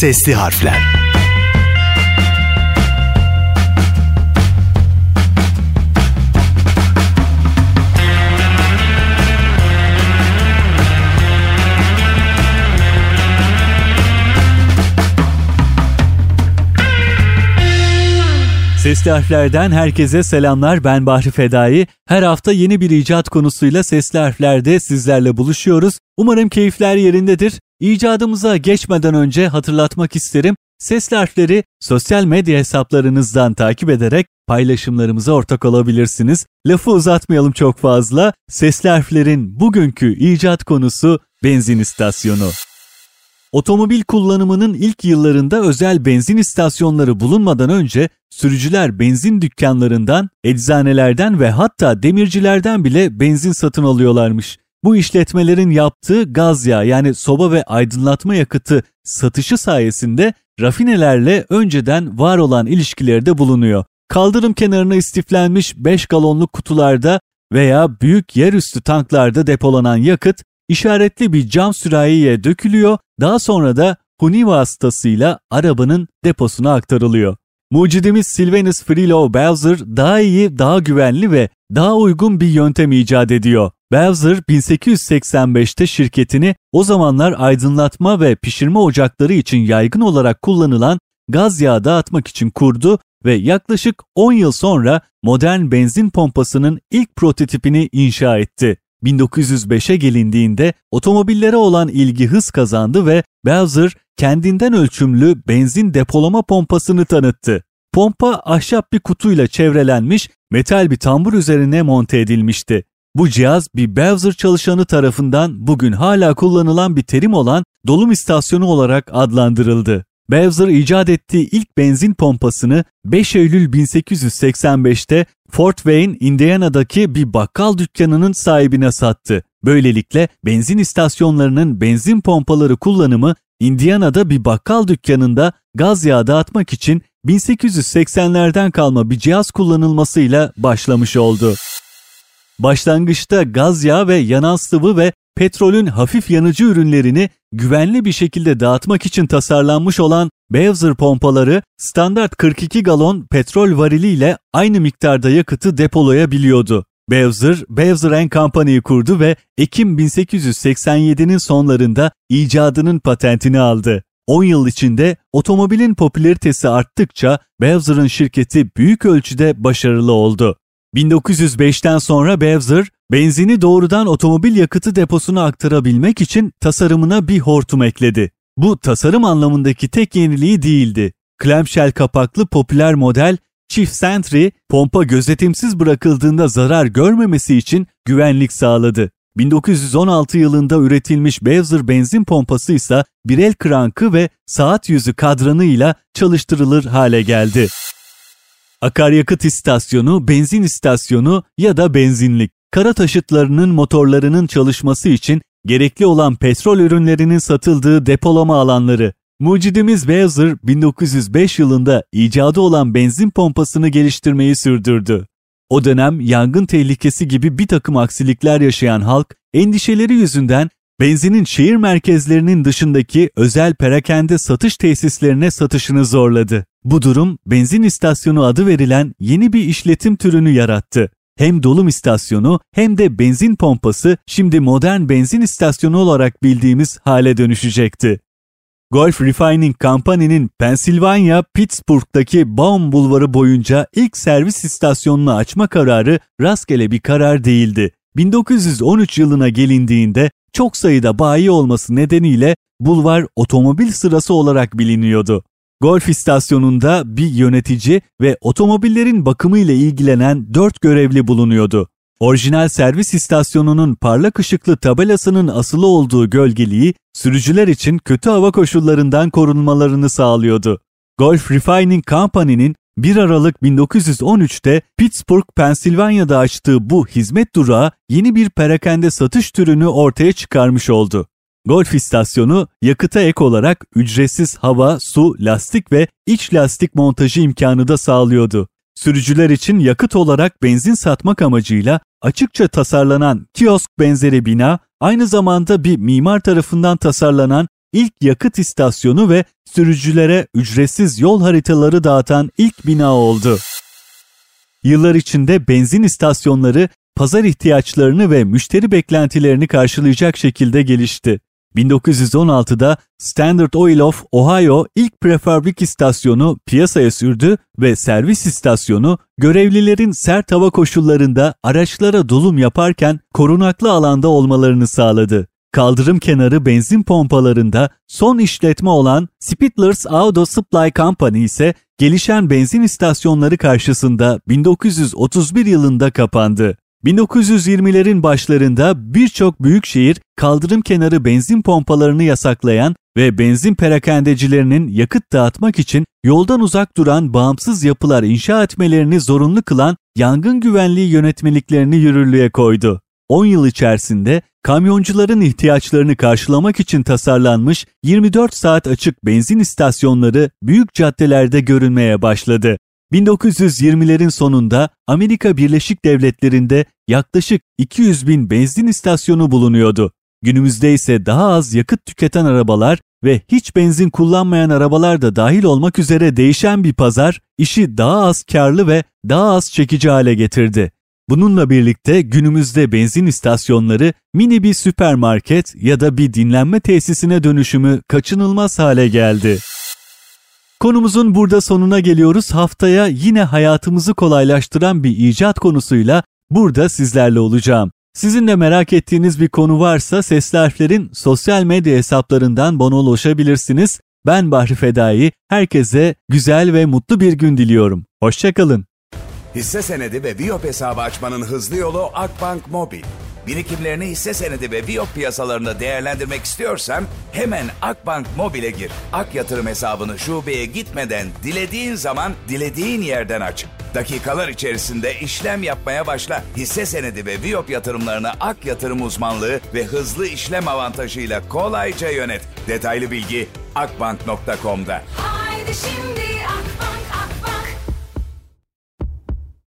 Sesli Harfler Sesli harflerden herkese selamlar. Ben Bahri Fedai. Her hafta yeni bir icat konusuyla sesli harflerde sizlerle buluşuyoruz. Umarım keyifler yerindedir. İcadımıza geçmeden önce hatırlatmak isterim. Sesli harfleri sosyal medya hesaplarınızdan takip ederek paylaşımlarımıza ortak olabilirsiniz. Lafı uzatmayalım çok fazla. Sesli harflerin bugünkü icat konusu benzin istasyonu. Otomobil kullanımının ilk yıllarında özel benzin istasyonları bulunmadan önce sürücüler benzin dükkanlarından, eczanelerden ve hatta demircilerden bile benzin satın alıyorlarmış. Bu işletmelerin yaptığı gaz yağı yani soba ve aydınlatma yakıtı satışı sayesinde rafinelerle önceden var olan ilişkilerde bulunuyor. Kaldırım kenarına istiflenmiş 5 galonluk kutularda veya büyük yerüstü tanklarda depolanan yakıt işaretli bir cam sürahiye dökülüyor, daha sonra da huni vasıtasıyla arabanın deposuna aktarılıyor. Mucidimiz Sylvanus Freelo Bowser daha iyi, daha güvenli ve daha uygun bir yöntem icat ediyor. Bowser 1885'te şirketini o zamanlar aydınlatma ve pişirme ocakları için yaygın olarak kullanılan gaz yağı dağıtmak için kurdu ve yaklaşık 10 yıl sonra modern benzin pompasının ilk prototipini inşa etti. 1905'e gelindiğinde otomobillere olan ilgi hız kazandı ve Bowser kendinden ölçümlü benzin depolama pompasını tanıttı. Pompa ahşap bir kutuyla çevrelenmiş metal bir tambur üzerine monte edilmişti. Bu cihaz bir Bowser çalışanı tarafından bugün hala kullanılan bir terim olan dolum istasyonu olarak adlandırıldı. Bowser icat ettiği ilk benzin pompasını 5 Eylül 1885'te Fort Wayne, Indiana'daki bir bakkal dükkanının sahibine sattı. Böylelikle benzin istasyonlarının benzin pompaları kullanımı Indiana'da bir bakkal dükkanında gaz yağı dağıtmak için 1880'lerden kalma bir cihaz kullanılmasıyla başlamış oldu. Başlangıçta gaz yağı ve yanan sıvı ve petrolün hafif yanıcı ürünlerini güvenli bir şekilde dağıtmak için tasarlanmış olan Bowser pompaları standart 42 galon petrol variliyle aynı miktarda yakıtı depolayabiliyordu. Bowser, Bowser Company'yi kurdu ve Ekim 1887'nin sonlarında icadının patentini aldı. 10 yıl içinde otomobilin popülaritesi arttıkça Bowser'ın şirketi büyük ölçüde başarılı oldu. 1905'ten sonra Bowser, benzini doğrudan otomobil yakıtı deposuna aktarabilmek için tasarımına bir hortum ekledi. Bu tasarım anlamındaki tek yeniliği değildi. Clamshell kapaklı popüler model Chief Sentry, pompa gözetimsiz bırakıldığında zarar görmemesi için güvenlik sağladı. 1916 yılında üretilmiş Bowser benzin pompası ise bir el krankı ve saat yüzü kadranıyla çalıştırılır hale geldi. Akaryakıt istasyonu, benzin istasyonu ya da benzinlik. Kara taşıtlarının motorlarının çalışması için gerekli olan petrol ürünlerinin satıldığı depolama alanları. Mucidimiz Bowser 1905 yılında icadı olan benzin pompasını geliştirmeyi sürdürdü. O dönem yangın tehlikesi gibi bir takım aksilikler yaşayan halk endişeleri yüzünden benzinin şehir merkezlerinin dışındaki özel perakende satış tesislerine satışını zorladı. Bu durum benzin istasyonu adı verilen yeni bir işletim türünü yarattı. Hem dolum istasyonu hem de benzin pompası şimdi modern benzin istasyonu olarak bildiğimiz hale dönüşecekti. Gulf Refining Company'nin Pennsylvania, Pittsburgh'daki Baum Bulvarı boyunca ilk servis istasyonunu açma kararı rastgele bir karar değildi. 1913 yılına gelindiğinde çok sayıda bayi olması nedeniyle bulvar otomobil sırası olarak biliniyordu. Golf istasyonunda bir yönetici ve otomobillerin bakımı ile ilgilenen dört görevli bulunuyordu. Orijinal servis istasyonunun parlak ışıklı tabelasının asılı olduğu gölgeliği sürücüler için kötü hava koşullarından korunmalarını sağlıyordu. Golf Refining Company'nin 1 Aralık 1913'te Pittsburgh, Pensilvanya'da açtığı bu hizmet durağı yeni bir perakende satış türünü ortaya çıkarmış oldu. Golf istasyonu yakıta ek olarak ücretsiz hava, su, lastik ve iç lastik montajı imkanı da sağlıyordu. Sürücüler için yakıt olarak benzin satmak amacıyla açıkça tasarlanan kiosk benzeri bina aynı zamanda bir mimar tarafından tasarlanan ilk yakıt istasyonu ve sürücülere ücretsiz yol haritaları dağıtan ilk bina oldu. Yıllar içinde benzin istasyonları pazar ihtiyaçlarını ve müşteri beklentilerini karşılayacak şekilde gelişti. 1916'da Standard Oil of Ohio ilk prefabrik istasyonu piyasaya sürdü ve servis istasyonu görevlilerin sert hava koşullarında araçlara dolum yaparken korunaklı alanda olmalarını sağladı. Kaldırım kenarı benzin pompalarında son işletme olan Spitlers Auto Supply Company ise gelişen benzin istasyonları karşısında 1931 yılında kapandı. 1920'lerin başlarında birçok büyük şehir kaldırım kenarı benzin pompalarını yasaklayan ve benzin perakendecilerinin yakıt dağıtmak için yoldan uzak duran bağımsız yapılar inşa etmelerini zorunlu kılan yangın güvenliği yönetmeliklerini yürürlüğe koydu. 10 yıl içerisinde kamyoncuların ihtiyaçlarını karşılamak için tasarlanmış 24 saat açık benzin istasyonları büyük caddelerde görünmeye başladı. 1920'lerin sonunda Amerika Birleşik Devletleri'nde yaklaşık 200 bin benzin istasyonu bulunuyordu. Günümüzde ise daha az yakıt tüketen arabalar ve hiç benzin kullanmayan arabalar da dahil olmak üzere değişen bir pazar işi daha az karlı ve daha az çekici hale getirdi. Bununla birlikte günümüzde benzin istasyonları mini bir süpermarket ya da bir dinlenme tesisine dönüşümü kaçınılmaz hale geldi. Konumuzun burada sonuna geliyoruz. Haftaya yine hayatımızı kolaylaştıran bir icat konusuyla burada sizlerle olacağım. Sizin de merak ettiğiniz bir konu varsa Sesli Harfler'in sosyal medya hesaplarından bana ulaşabilirsiniz. Ben Bahri Fedai, herkese güzel ve mutlu bir gün diliyorum. Hoşçakalın. Hisse senedi ve Viyop hesabı açmanın hızlı yolu Akbank Mobil. Birikimlerini hisse senedi ve Viyop piyasalarında değerlendirmek istiyorsan hemen Akbank Mobil'e gir. Ak yatırım hesabını şubeye gitmeden dilediğin zaman dilediğin yerden aç. Dakikalar içerisinde işlem yapmaya başla. Hisse senedi ve Viyop yatırımlarını Ak Yatırım uzmanlığı ve hızlı işlem avantajıyla kolayca yönet. Detaylı bilgi akbank.com'da. Haydi şimdi